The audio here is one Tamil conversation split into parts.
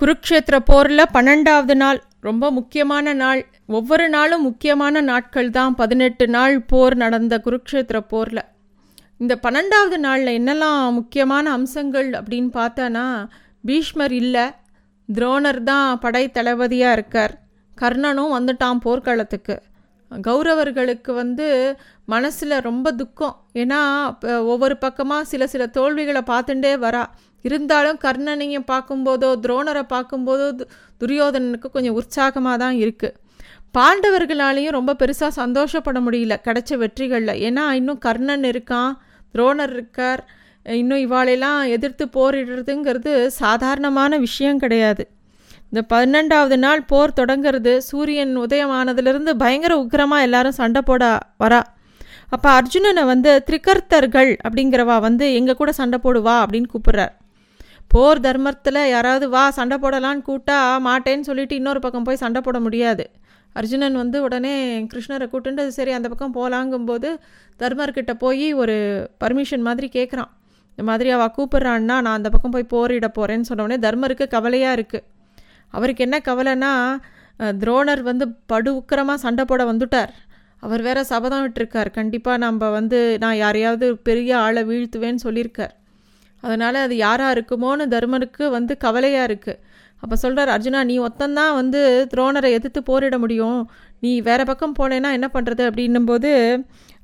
குருக்ஷேத்திர போரில் பன்னெண்டாவது நாள் ரொம்ப முக்கியமான நாள். ஒவ்வொரு நாளும் முக்கியமான நாட்கள் தான். பதினெட்டு நாள் போர் நடந்த குருக்ஷேத்திர போரில். இந்த பன்னெண்டாவது நாளில் என்னெல்லாம் முக்கியமான அம்சங்கள் அப்படின்னு பார்த்தோன்னா பீஷ்மர் இல்லை. துரோணர் தான் படை தளபதியாக இருக்கார். கர்ணனும் வந்துட்டான் போர்க்களத்துக்கு. கௌரவர்களுக்கு வந்து மனசில் ரொம்ப துக்கம். ஏன்னா ஒவ்வொரு பக்கமாக சில சில தோல்விகளை பார்த்துட்டே வரா. இருந்தாலும் கர்ணனையும் பார்க்கும்போதோ துரோணரை பார்க்கும்போதோ து- துரியோதனனுக்கு கொஞ்சம் உற்சாகமாக தான் இருக்குது பாண்டவர்களாலேயும் ரொம்ப பெருசாக சந்தோஷப்பட முடியல கிடைச்ச வெற்றிகளில். ஏன்னா இன்னும் கர்ணன் இருக்கான் துரோணர் இருக்கார். இன்னும் இவாளெல்லாம் எதிர்த்து போரிடுறதுங்கிறது சாதாரணமான விஷயம் கிடையாது. இந்த பன்னெண்டாவது நாள் போர் தொடங்கிறது. சூரியன் உதயமானதுலேருந்து பயங்கர உக்கிரமாக எல்லாரும் சண்டை போட வரா. அப்போ அர்ஜுனனை வந்து திரிகர்த்தர்கள் அப்படிங்கிறவா வந்து எங்கள் கூட சண்டை போடுவா அப்படின்னு கூப்பிட்றார். போர் தர்மத்தில் யாராவது வா சண்டை போடலான்னு கூட்டா மாட்டேன்னு சொல்லிட்டு இன்னொரு பக்கம் போய் சண்டை போட முடியாது. அர்ஜுனன் வந்து உடனே கிருஷ்ணரை கூட்டுண்டு சரி அந்த பக்கம் போகலாங்கும்போது தர்மர்கிட்ட போய் ஒரு பர்மிஷன் மாதிரி கேட்குறான் இந்த மாதிரி அவள் கூப்பிட்றான்னா நான் அந்த பக்கம் போய் போரிட போகிறேன்னு சொன்ன உடனே தர்மருக்கு கவலையாக இருக்குது அவருக்கு என்ன கவலைன்னா துரோணர் வந்து படு உக்கிரமாக சண்டை போட வந்துட்டார். அவர் வேற சபதம் விட்டுருக்கார். கண்டிப்பாக நம்ம வந்து நான் யாரையாவது பெரிய ஆளை வீழ்த்துவேன்னு சொல்லியிருக்கார். அதனால் அது யாராக இருக்குமோன்னு தர்மருக்கு வந்து கவலையாக இருக்குது அப்போ சொல்கிறார் அர்ஜுனா நீ ஒத்தந்தான் வந்து துரோணரை எதிர்த்து போரிட முடியும். நீ வேற பக்கம் போனேன்னா என்ன பண்ணுறது அப்படின்னும்போது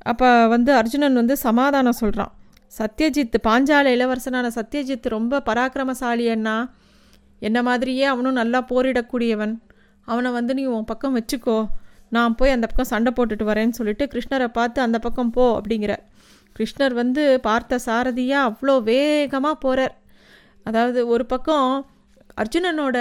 அப்போ வந்து அர்ஜுனன் வந்து சமாதானம் சொல்கிறான் சத்யஜித் பாஞ்சால இளவரசனான சத்யஜித் ரொம்ப பராக்கிரமசாலி என்ன என்ன மாதிரியே அவனும் நல்லா போரிடக்கூடியவன். அவனை வந்து நீ உன் பக்கம் வச்சுக்கோ. நான் போய் அந்த பக்கம் சண்டை போட்டுட்டு வரேன்னு சொல்லிட்டு கிருஷ்ணரை பார்த்து அந்த பக்கம் போ அப்படிங்கிற. கிருஷ்ணர் வந்து பார்த்த சாரதியாக அவ்வளோ வேகமாக போகிறார் அதாவது ஒரு பக்கம் அர்ஜுனனோட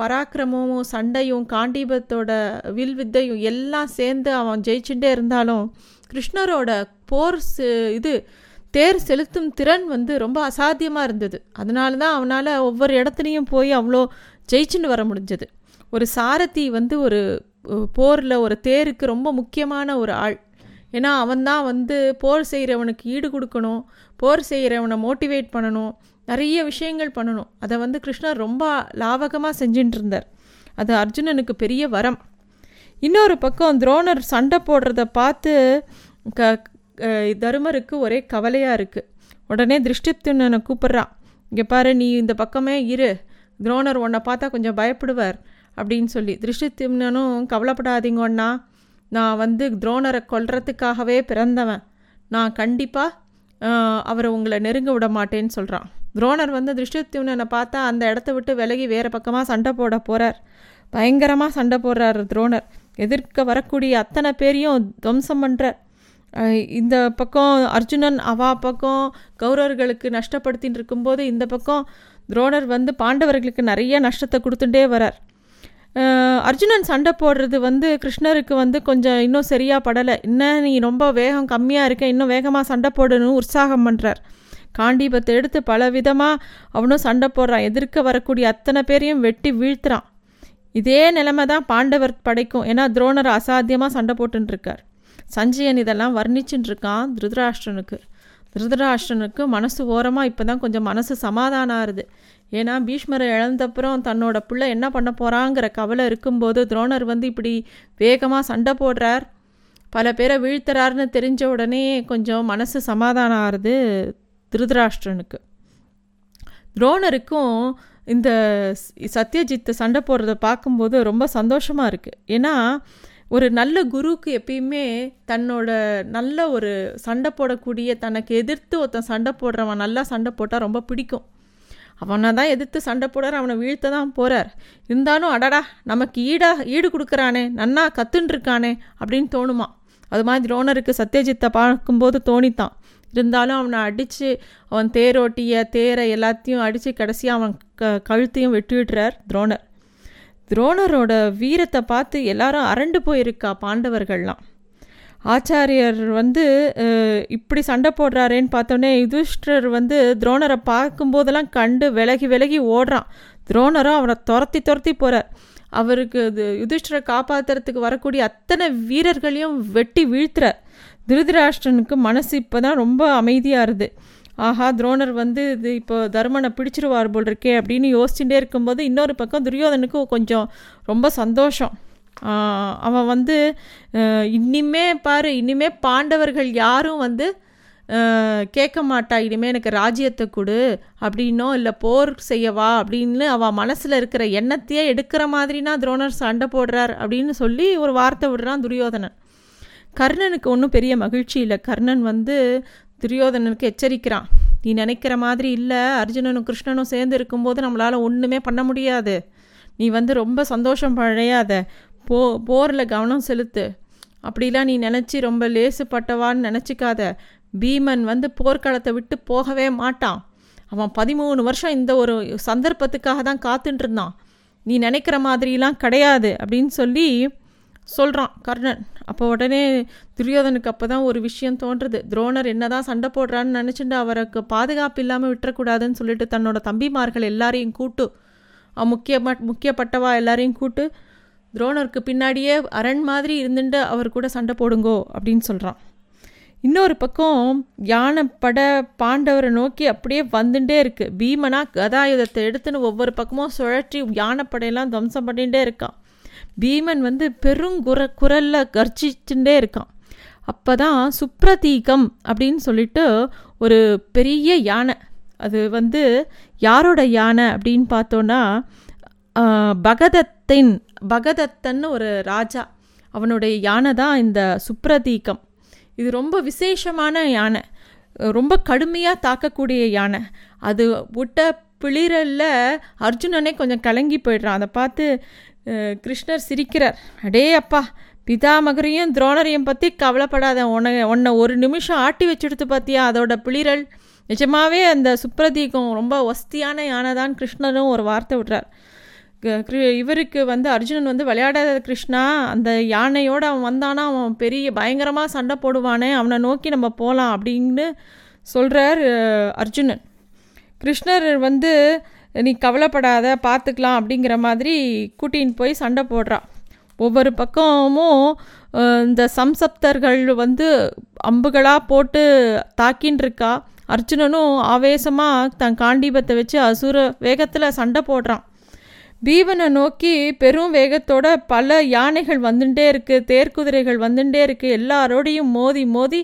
பராக்கிரமமும் சண்டையும் காண்டீபத்தோட வில் வித்தையும் எல்லாம் சேர்ந்து அவன் ஜெயிச்சுட்டே இருந்தாலும் கிருஷ்ணரோட போர்ஸ் இது தேர் செலுத்தும் திறன் வந்து ரொம்ப அசாத்தியமாக இருந்தது. அதனால தான் அவனால் ஒவ்வொரு இடத்துலையும் போய் அவ்வளோ ஜெயிச்சுன்னு வர முடிஞ்சது. ஒரு சாரதி வந்து ஒரு போரில் ஒரு தேருக்கு ரொம்ப முக்கியமான ஒரு ஆள். ஏன்னா அவன்தான் வந்து போர் செய்கிறவனுக்கு ஈடு கொடுக்கணும். போர் செய்கிறவனை மோட்டிவேட் பண்ணணும். நிறைய விஷயங்கள் பண்ணணும். அதை வந்து கிருஷ்ணர் ரொம்ப லாவகமாக செஞ்சுட்டு இருந்தார் அது அர்ஜுனனுக்கு பெரிய வரம். இன்னொரு பக்கம் துரோணர் சண்டை போடுறத பார்த்து க தருமருக்கு ஒரே கவலையாக இருக்குது உடனே திருஷ்டிப்துனனை கூப்பிட்றான் இங்கே பாரு நீ இந்த பக்கமே இரு. துரோணர் உன்னை பார்த்தா கொஞ்சம் பயப்படுவார் அப்படின்னு சொல்லி. திருஷ்டிப்துனனும் கவலைப்படாதீங்க ஒன்னா நான் வந்து துரோணரை கொல்றதுக்காகவே பிறந்தவன். நான் கண்டிப்பாக அவரை உங்களை நெருங்க விட மாட்டேன்னு சொல்கிறான் துரோணர் வந்து திருஷ்டித்யும்னனை பார்த்தா அந்த இடத்த விட்டு விலகி வேறு பக்கமாக சண்டை போட போகிறார் பயங்கரமாக சண்டை போடுறார் துரோணர். எதிர்க்க வரக்கூடிய அத்தனை பேரையும் துவம்சம் பண்ணுறார் இந்த பக்கம் அர்ஜுனன் அவா பக்கம் கௌரவர்களுக்கு நஷ்டப்படுத்தின்னு இருக்கும்போது இந்த பக்கம் துரோணர் வந்து பாண்டவர்களுக்கு நிறைய நஷ்டத்தை கொடுத்துட்டே வரார். அர்ஜுனன் சண்டை போடுறது வந்து கிருஷ்ணருக்கு வந்து கொஞ்சம் இன்னும் சரியாக படலை. இன்னும் நீ ரொம்ப வேகம் கம்மியாக இருக்க இன்னும் வேகமாக சண்டை போடணும்னு உற்சாகம் பண்ணுறார் காண்டீபத்தை எடுத்து பல விதமாக அவனும் சண்டை போடுறான். எதிர்க்க வரக்கூடிய அத்தனை பேரையும் வெட்டி வீழ்த்துறான். இதே நிலைமை தான் பாண்டவர் படைக்கும். ஏன்னா துரோணர் அசாத்தியமாக சண்டை போட்டுன்னு இருக்கார். சஞ்சயன் இதெல்லாம் வர்ணிச்சுட்டு இருக்கான் திருதராஷ்டிரனுக்கு திருதராஷ்டிரனுக்கு மனசு ஓரமாக இப்போ தான் கொஞ்சம் மனசு சமாதானம் ஆறுது. ஏன்னா பீஷ்மரை இழந்தப்புறம் தன்னோட பிள்ளை என்ன பண்ண போகிறாங்கிற கவலை இருக்கும்போது துரோணர் வந்து இப்படி வேகமாக சண்டை போடுறார். பல பேரை வீழ்த்துறாருன்னு தெரிஞ்ச உடனே கொஞ்சம் மனசு சமாதானம் ஆறுது திருதராஷ்டிரனுக்கு துரோணருக்கும் இந்த சத்யஜித்து சத்யஜித் சண்டை போடுறத பார்க்கும்போது ரொம்ப சந்தோஷமாக இருக்குது ஏன்னா ஒரு நல்ல குருவுக்கு எப்பயுமே தன்னோட நல்ல ஒரு சண்டை போடக்கூடிய தனக்கு எதிர்த்து ஒருத்தன் சண்டை போடுறவன் நல்லா சண்டை போட்டால் ரொம்ப பிடிக்கும். அவனை தான் எதிர்த்து சண்டை போடுறார் அவனை வீழ்த்த தான் போகிறார் இருந்தாலும் அடடா நமக்கு ஈடா ஈடு கொடுக்குறானே நன்னா கத்துன்ருக்கானே அப்படின்னு தோணுமா? அது மாதிரி துரோணருக்கு சத்யஜித்தை பார்க்கும்போது தோணித்தான். இருந்தாலும் அவனை அடித்து அவன் தேரோட்டிய தேரை எல்லாத்தையும் அடித்து கடைசியாக அவன் க கழுத்தையும் வெட்டிவிடுறார் துரோணர். துரோணரோட வீரத்தை பார்த்து எல்லாரும் அரண்டு போயிருக்கா பாண்டவர்கள்லாம். ஆச்சாரியர் வந்து இப்படி சண்டை போடுறாரேன்னு பார்த்தோன்னே யுதிஷ்டர் வந்து துரோணரை பார்க்கும்போதெல்லாம் கண்டு விலகி விலகி ஓடுறான். துரோணரும் அவனை துரத்தி துரத்தி போகிறார் அவருக்கு இது யுதிஷ்டரை காப்பாற்றுறதுக்கு வரக்கூடிய அத்தனை வீரர்களையும் வெட்டி வீழ்த்துறார். திருதராஷ்டிரனுக்கு மனசு இப்போ தான் ரொம்ப அமைதியாக இருக்குது ஆஹா துரோணர் வந்து இது இப்போ தர்மனை பிடிச்சிருவார் போல் இருக்கே அப்படின்னு யோசிச்சுட்டே இருக்கும்போது இன்னொரு பக்கம் துரியோதனுக்கு கொஞ்சம் ரொம்ப சந்தோஷம். அவன் வந்து அஹ், இனிமே பாரு இனிமே பாண்டவர்கள் யாரும் வந்து கேட்க மாட்டா இனிமேல் எனக்கு ராஜ்யத்தை கொடு அப்படின்னோ இல்லை போர் செய்யவா அப்படின்னு அவன் மனசில் இருக்கிற எண்ணத்தையே எடுக்கிற மாதிரினா துரோணர் சண்டை போடுறார் அப்படின்னு சொல்லி ஒரு வார்த்தை விடுறான் துரியோதனன். கர்ணனுக்கு ஒன்றும் பெரிய மகிழ்ச்சி இல்லை. கர்ணன் வந்து துரியோதனனுக்கு எச்சரிக்கிறான். நீ நினைக்கிற மாதிரி இல்லை. அர்ஜுனனும் கிருஷ்ணனும் சேர்ந்து இருக்கும்போது நம்மளால் ஒன்றுமே பண்ண முடியாது. நீ வந்து ரொம்ப சந்தோஷம் பழையாத. போ போரில் கவனம் செலுத்து. அப்படிலாம் நீ நினச்சி ரொம்ப லேசுப்பட்டவான்னு நினச்சிக்காத. பீமன் வந்து போர்க்களத்தை விட்டு போகவே மாட்டான். அவன் பதிமூணு வருஷம் இந்த ஒரு சந்தர்ப்பத்துக்காக தான் காத்துட்டு இருந்தான். நீ நினைக்கிற மாதிரிலாம் கிடையாது அப்படின்னு சொல்லி சொல்கிறான் கர்ணன். அப்போ உடனே துரியோதனுக்கு அப்போ தான் ஒரு விஷயம் தோன்றுது. துரோணர் என்னதான் சண்டை போடுறான்னு நினச்சிட்டு அவருக்கு பாதுகாப்பு இல்லாமல் விட்டுறக்கூடாதுன்னு சொல்லிட்டு தன்னோட தம்பிமார்கள் எல்லாரையும் கூட்டு முக்கிய முக்கியப்பட்டவா எல்லாரையும் கூட்டு துரோணருக்கு பின்னாடியே அரண் மாதிரி இருந்துட்டு அவர் கூட சண்டை போடுங்கோ அப்படின்னு சொல்கிறான் இன்னொரு பக்கம் யானை பட பாண்டவரை நோக்கி அப்படியே வந்துட்டே இருக்குது பீமனா கதாயுதத்தை எடுத்துன்னு ஒவ்வொரு பக்கமும் சுழற்றி யானைப்படையெல்லாம் துவம்சம் பண்ணிகிட்டே இருக்கான். பீமன் வந்து பெருங்குர குரலில் கர்ஜிச்சுட்டே இருக்கான். அப்போ தான் சுப்ரதீகம் அப்படின்னு சொல்லிட்டு ஒரு பெரிய யானை அது வந்து யாரோட யானை அப்படின்னு பார்த்தோன்னா பகதத்தின் பகதத்தன் ஒரு ராஜா. அவனுடைய யானை தான் இந்த சுப்ரதீகம். இது ரொம்ப விசேஷமான யானை. ரொம்ப கடுமையாக தாக்கக்கூடிய யானை. அது விட்ட பிளிரல்ல அர்ஜுனனே கொஞ்சம் கலங்கி போயிடுறான். அதை பார்த்து கிருஷ்ணர் சிரிக்கிறார். அடே அப்பா பிதாமகரையும் துரோணரையும் பற்றி கவலைப்படாத. உன்னை உன்னை ஒரு நிமிஷம் ஆட்டி வச்சுடுத்து பார்த்தியா அதோட பிளிரல் நிஜமாவே அந்த சுப்ரதீகம் ரொம்ப ஒஸ்தியான யானை தான் கிருஷ்ணரும் ஒரு வார்த்தை விடுறார். க- கிரு- இவருக்கு வந்து அர்ஜுனன் வந்து விளையாடாத கிருஷ்ணா அந்த யானையோடு அவன் வந்தானா அவன் பெரிய பயங்கரமாக சண்டை போடுவானே அவனை நோக்கி நம்ம போகலாம் அப்படின்னு சொல்கிறார் அர்ஜுனன். கிருஷ்ணர் வந்து நீ கவலைப்படாத பார்த்துக்கலாம் அப்படிங்கிற மாதிரி கூட்டின்னு போய் சண்டை போடுறான் ஒவ்வொரு பக்கமும் இந்த சம்சப்தர்கள் வந்து அம்புகளாக போட்டு தாக்கின்னு இருக்கா. அர்ஜுனனும் ஆவேசமாக தன் காண்டீபத்தை வச்சு அசுர வேகத்தில் சண்டை போடுறான். பீமனை நோக்கி பெரும் வேகத்தோட பல யானைகள் வந்துட்டே இருக்குது தேர்க்குதிரைகள் வந்துட்டே இருக்குது எல்லாரோடையும் மோதி மோதி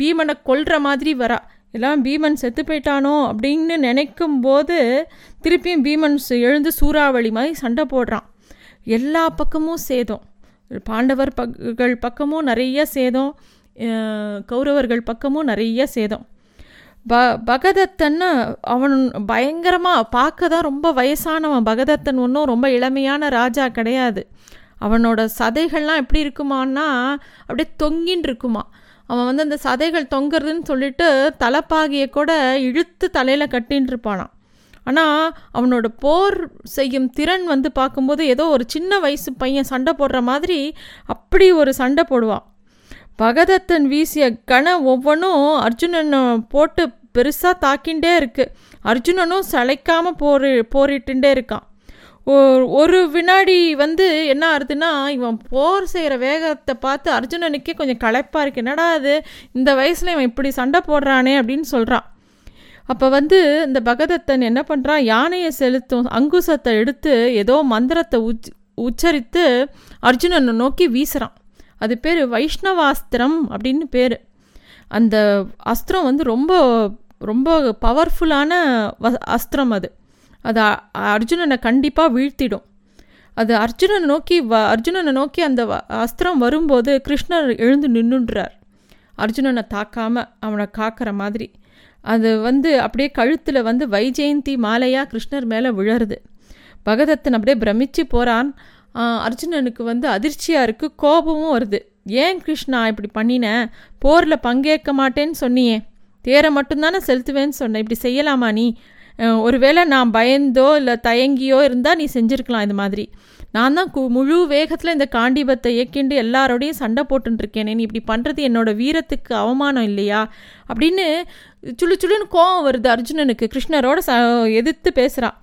பீமனை கொல்ற மாதிரி வரா. எல்லாம் பீமன் செத்து போயிட்டானோ அப்படின்னு நினைக்கும் போது திருப்பியும் பீமன் எழுந்து சூறாவளி மாதிரி சண்டை போடுறான். எல்லா பக்கமும் சேதம். பாண்டவர் பக்கள் பக்கமும் நிறைய சேதம். கௌரவர்கள் பக்கமும் நிறைய சேதம். ப பகதத்தன்னு அவன் பயங்கரமாக பார்க்க தான் ரொம்ப வயசானவன். பகதத்தன் ஒன்றும் ரொம்ப இளமையான ராஜா கிடையாது. அவனோட சதைகள்லாம் எப்படி இருக்குமான்னா அப்படியே தொங்கின்னு இருக்குமா அவன் வந்து அந்த சதைகள் தொங்குறதுன்னு சொல்லிட்டு தலைப்பாகியை கூட இழுத்து தலையில் கட்டின்னு இருப்பானான் ஆனால் அவனோட போர் செய்யும் திறன் வந்து பார்க்கும்போது ஏதோ ஒரு சின்ன வயசு பையன் சண்டை போடுற மாதிரி அப்படி ஒரு சண்டை போடுவான். பகதத்தன் வீசிய கண ஒவ்வொன்றும் அர்ஜுனனை போட்டு பெருசாக தாக்கிண்டே இருக்குது அர்ஜுனனும் சளைக்காமல் போரி போரிட்டுண்டே இருக்கான். ஒரு வினாடி வந்து என்ன ஆகுதுன்னா இவன் போர் செய்கிற வேகத்தை பார்த்து அர்ஜுனனுக்கே கொஞ்சம் களைப்பாக இருக்கு. என்னடா அது இந்த வயசில் இவன் இப்படி சண்டை போடுறானே அப்படின்னு சொல்கிறான் அப்போ வந்து இந்த பகதத்தன் என்ன பண்ணுறான் யானையை செலுத்தும் அங்குசத்தை எடுத்து ஏதோ மந்திரத்தை உச் உச்சரித்து அர்ஜுனனை நோக்கி வீசுகிறான் அது பேர் வைஷ்ணவாஸ்திரம் அப்படின்னு பேர். அந்த அஸ்திரம் வந்து ரொம்ப ரொம்ப பவர்ஃபுல்லான வ அஸ்திரம் அது. அது அர்ஜுனனை கண்டிப்பாக வீழ்த்திடும். அது அர்ஜுனனை நோக்கி வ அர்ஜுனனை நோக்கி அந்த அஸ்திரம் வரும்போது கிருஷ்ணர் எழுந்து நின்றுன்றார் அர்ஜுனனை தாக்காமல் அவனை காக்கிற மாதிரி. அது வந்து அப்படியே கழுத்தில் வந்து வைஜெயந்தி மாலையாக கிருஷ்ணர் மேலே விழருது. பகதத்தன் அப்படியே பிரமிச்சு போகிறான் அர்ஜுனனுக்கு வந்து அதிர்ச்சியாக இருக்குது கோபமும் வருது. ஏன் கிருஷ்ணா இப்படி பண்ணினேன் போரில் பங்கேற்க மாட்டேன்னு சொன்னியே. தேரை மட்டும்தானே செலுத்துவேன்னு சொன்னேன் இப்படி செய்யலாமா நீ? ஒருவேளை நான் பயந்தோ இல்லை தயங்கியோ இருந்தால் நீ செஞ்சுருக்கலாம் இது மாதிரி. நான் தான் கு- முழு வேகத்தில் இந்த காண்டிபத்தை இயக்கிண்டு எல்லாரோடையும் சண்டை போட்டுருக்கேனே நீ இப்படி பண்ணுறது என்னோட வீரத்துக்கு அவமானம் இல்லையா? அப்படின்னு சுளு சுளுன்னு கோவம் வருது அர்ஜுனனுக்கு. கிருஷ்ணரோட ச எதிர்த்து பேசுகிறான்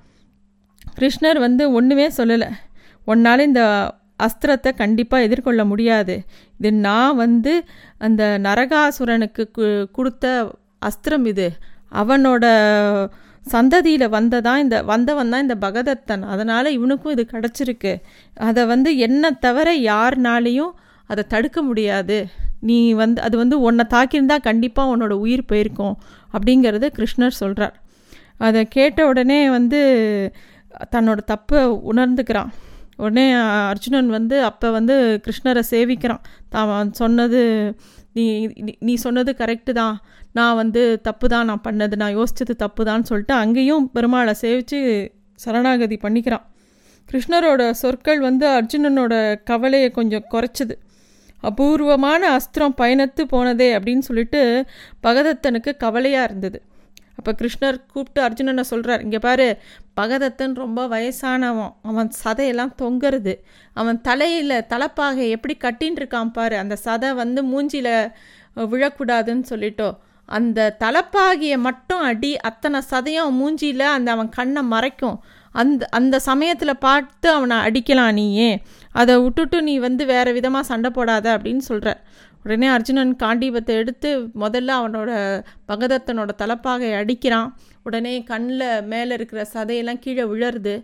கிருஷ்ணர் வந்து ஒன்றுமே சொல்லலை. ஒன்னால் இந்த அஸ்திரத்தை கண்டிப்பாக எதிர்கொள்ள முடியாது. இது நான் வந்து அந்த நரகாசுரனுக்கு கு- கொடுத்த அஸ்திரம் இது. அவனோட சந்ததியில் வந்ததான் இந்த வந்தவன் தான் இந்த பகதத்தன். அதனால் இவனுக்கும் இது கிடச்சிருக்கு. அதை வந்து என்ன தவிர யாருனாலையும் அதை தடுக்க முடியாது. நீ வந்து அது வந்து உன்னை தாக்கியிருந்தால் கண்டிப்பாக உன்னோட உயிர் போயிருக்கும் அப்படிங்கிறத கிருஷ்ணர் சொல்கிறார் அதை கேட்ட உடனே வந்து தன்னோட தப்பை உணர்ந்துக்கிறான். உடனே அர்ஜுனன் வந்து அப்போ வந்து கிருஷ்ணரை சேவிக்கிறான். தான் சொன்னது நீ நீ சொன்னது கரெக்டு தான். நான் வந்து தப்பு தான் நான் பண்ணது நான் யோசித்தது தப்பு தான் சொல்லிட்டு அங்கேயும் பெருமாளை சேவித்து சரணாகதி பண்ணிக்கிறான். கிருஷ்ணரோட சொற்கள் வந்து அர்ஜுனனோட கவலையை கொஞ்சம் குறைச்சிது. அபூர்வமான அஸ்திரம் பயணத்து போனதே அப்படின்னு சொல்லிட்டு பகதத்தனுக்கு கவலையாக இருந்தது. அப்போ கிருஷ்ணர் கூப்பிட்டு அர்ஜுனனை சொல்கிறார் இங்கே பாரு பகதத்தன் ரொம்ப வயசானவன். அவன் சதையெல்லாம் தொங்குறது. அவன் தலையில் தலைப்பாகை எப்படி கட்டின்னு இருக்கான் பாரு. அந்த சதை வந்து மூஞ்சியில் விழக்கூடாதுன்னு சொல்லிட்டோ. அந்த தலைப்பாகிய மட்டும் அடி அத்தனை சதையும் மூஞ்சியில் அந்த அவன் கண்ணை மறைக்கும். அந்த அந்த சமயத்தில் பார்த்து அவனை அடிக்கலாம் நீயே. அதை விட்டுட்டு நீ வந்து வேறு விதமாக சண்டை போடாத அப்படின்னு சொல்கிற உடனே அர்ஜுனன் காண்டீபத்தை எடுத்து முதல்ல அவனோட பகதத்தனோட தலைப்பாகை அடிக்கிறான். உடனே கண்ணில் மேலே இருக்கிற சதையெல்லாம் கீழே விழருது.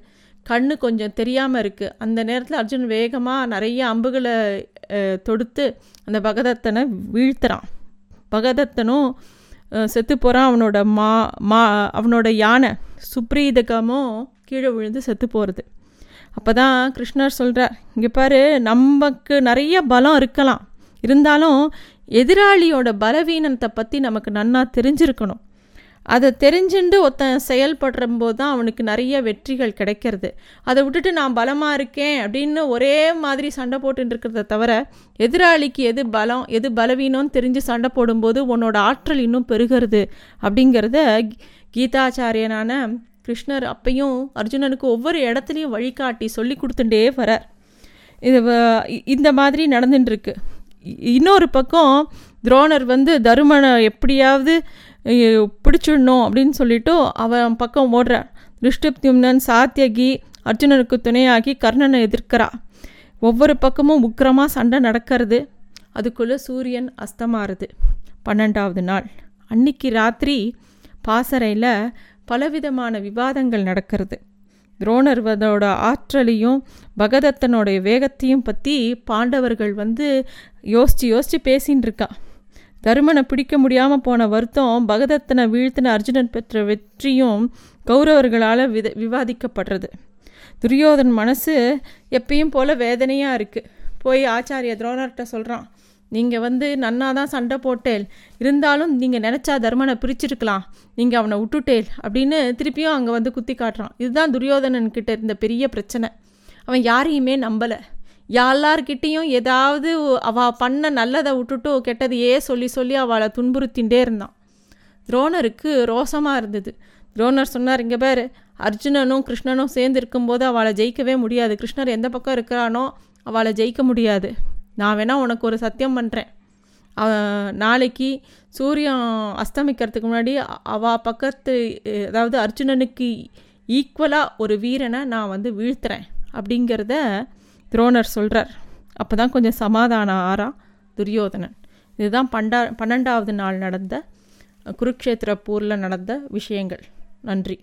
கண்ணு கொஞ்சம் தெரியாமல் இருக்குது அந்த நேரத்தில் அர்ஜுன் வேகமாக நிறைய அம்புகளை தொடுத்து அந்த பகதத்தனை வீழ்த்துறான். பகதத்தனும் செத்து போகிறான் அவனோட மா மா அவனோட யானை சுப்ரீதகமும் கீழே விழுந்து செத்து போகிறது அப்போ தான் கிருஷ்ணர் சொல்கிறார் இங்கே பாரு நமக்கு நிறைய பலம் இருக்கலாம். இருந்தாலும் எதிராளியோட பலவீனத்தை பற்றி நமக்கு நன்னா தெரிஞ்சிருக்கணும். அதை தெரிஞ்சுண்டு ஒருத்தன் செயல்படுற போது தான் அவனுக்கு நிறைய வெற்றிகள் கிடைக்கிறது. அதை விட்டுட்டு நான் பலமாக இருக்கேன் அப்படின்னு ஒரே மாதிரி சண்டை போட்டுட்டு இருக்கிறத தவிர எதிராளிக்கு எது பலம் எது பலவீனம்னு தெரிஞ்சு சண்டை போடும்போது உன்னோட ஆற்றல் இன்னும் பெருகிறது அப்படிங்கிறத கீதாச்சாரியனான கிருஷ்ணர் அப்பையும் அர்ஜுனனுக்கு ஒவ்வொரு இடத்துலையும் வழிகாட்டி சொல்லி கொடுத்துட்டே வரார். இது இந்த மாதிரி நடந்துட்டுருக்கு இன்னொரு பக்கம் துரோணர் வந்து தருமனை எப்படியாவது பிடிச்சிடணும் அப்படின்னு சொல்லிட்டு அவன் பக்கம் ஓடுறார். திருஷ்டுப்தியும்னன் சாத்தியகி அர்ஜுனனுக்கு துணையாகி கர்ணனை எதிர்க்கிறா ஒவ்வொரு பக்கமும் உக்கிரமாக சண்டை நடக்கிறது. அதுக்குள்ளே சூரியன் அஸ்தமாறுது. பன்னெண்டாவது நாள். அன்னைக்கு ராத்திரி பாசறையில் பலவிதமான விவாதங்கள் நடக்கிறது. துரோணர்வதோட ஆற்றலையும் பகதத்தனோடைய வேகத்தையும் பற்றி பாண்டவர்கள் வந்து யோசித்து யோசித்து பேசின்னு இருக்கா. தருமனை பிடிக்க முடியாமல் போன வருத்தம் பகதத்தனை வீழ்த்தின அர்ஜுனன் பெற்ற வெற்றியும் கௌரவர்களால் வித விவாதிக்கப்படுறது. துரியோதன் மனசு எப்பயும் போல் வேதனையாக இருக்குது போய் ஆச்சாரிய துரோணர்கிட்ட சொல்கிறான் நீங்கள் வந்து நன்னா தான் சண்டை போட்டேல் இருந்தாலும் நீங்கள் நினச்சா தர்மனை பிரிச்சிருக்கலாம். நீங்கள் அவனை விட்டுட்டேல் அப்படின்னு திருப்பியும் அங்கே வந்து குத்தி காட்டுறான். இதுதான் துரியோதனன் கிட்ட இருந்த பெரிய பிரச்சனை. அவன் யாரையுமே நம்பலை. எல்லார்கிட்டேயும் ஏதாவது அவள் பண்ண நல்லதை விட்டுட்டு கெட்டதையே சொல்லி சொல்லி அவளை துன்புறுத்தின்றே இருந்தான். துரோணருக்கு ரோசமாக இருந்தது. துரோணர் சொன்னார் இங்கே பேர் அர்ஜுனனும் கிருஷ்ணனும் சேர்ந்து இருக்கும்போது அவளை ஜெயிக்கவே முடியாது. கிருஷ்ணர் எந்த பக்கம் இருக்கிறானோ அவளை ஜெயிக்க முடியாது. நான் வேணால் உனக்கு ஒரு சத்தியம் பண்ணுறேன் நாளைக்கு சூரியன் அஸ்தமிக்கிறதுக்கு முன்னாடி அவா பக்கத்து அதாவது அர்ஜுனனுக்கு ஈக்குவலாக ஒரு வீரனை நான் வந்து வீழ்த்துறேன் அப்படிங்கிறத துரோணர் சொல்கிறார் அப்போ தான் கொஞ்சம் சமாதானம் ஆறா துரியோதனன். இதுதான் பண்டா பன்னெண்டாவது நாள் நடந்த குருக்ஷேத்திர போரில் நடந்த விஷயங்கள். நன்றி.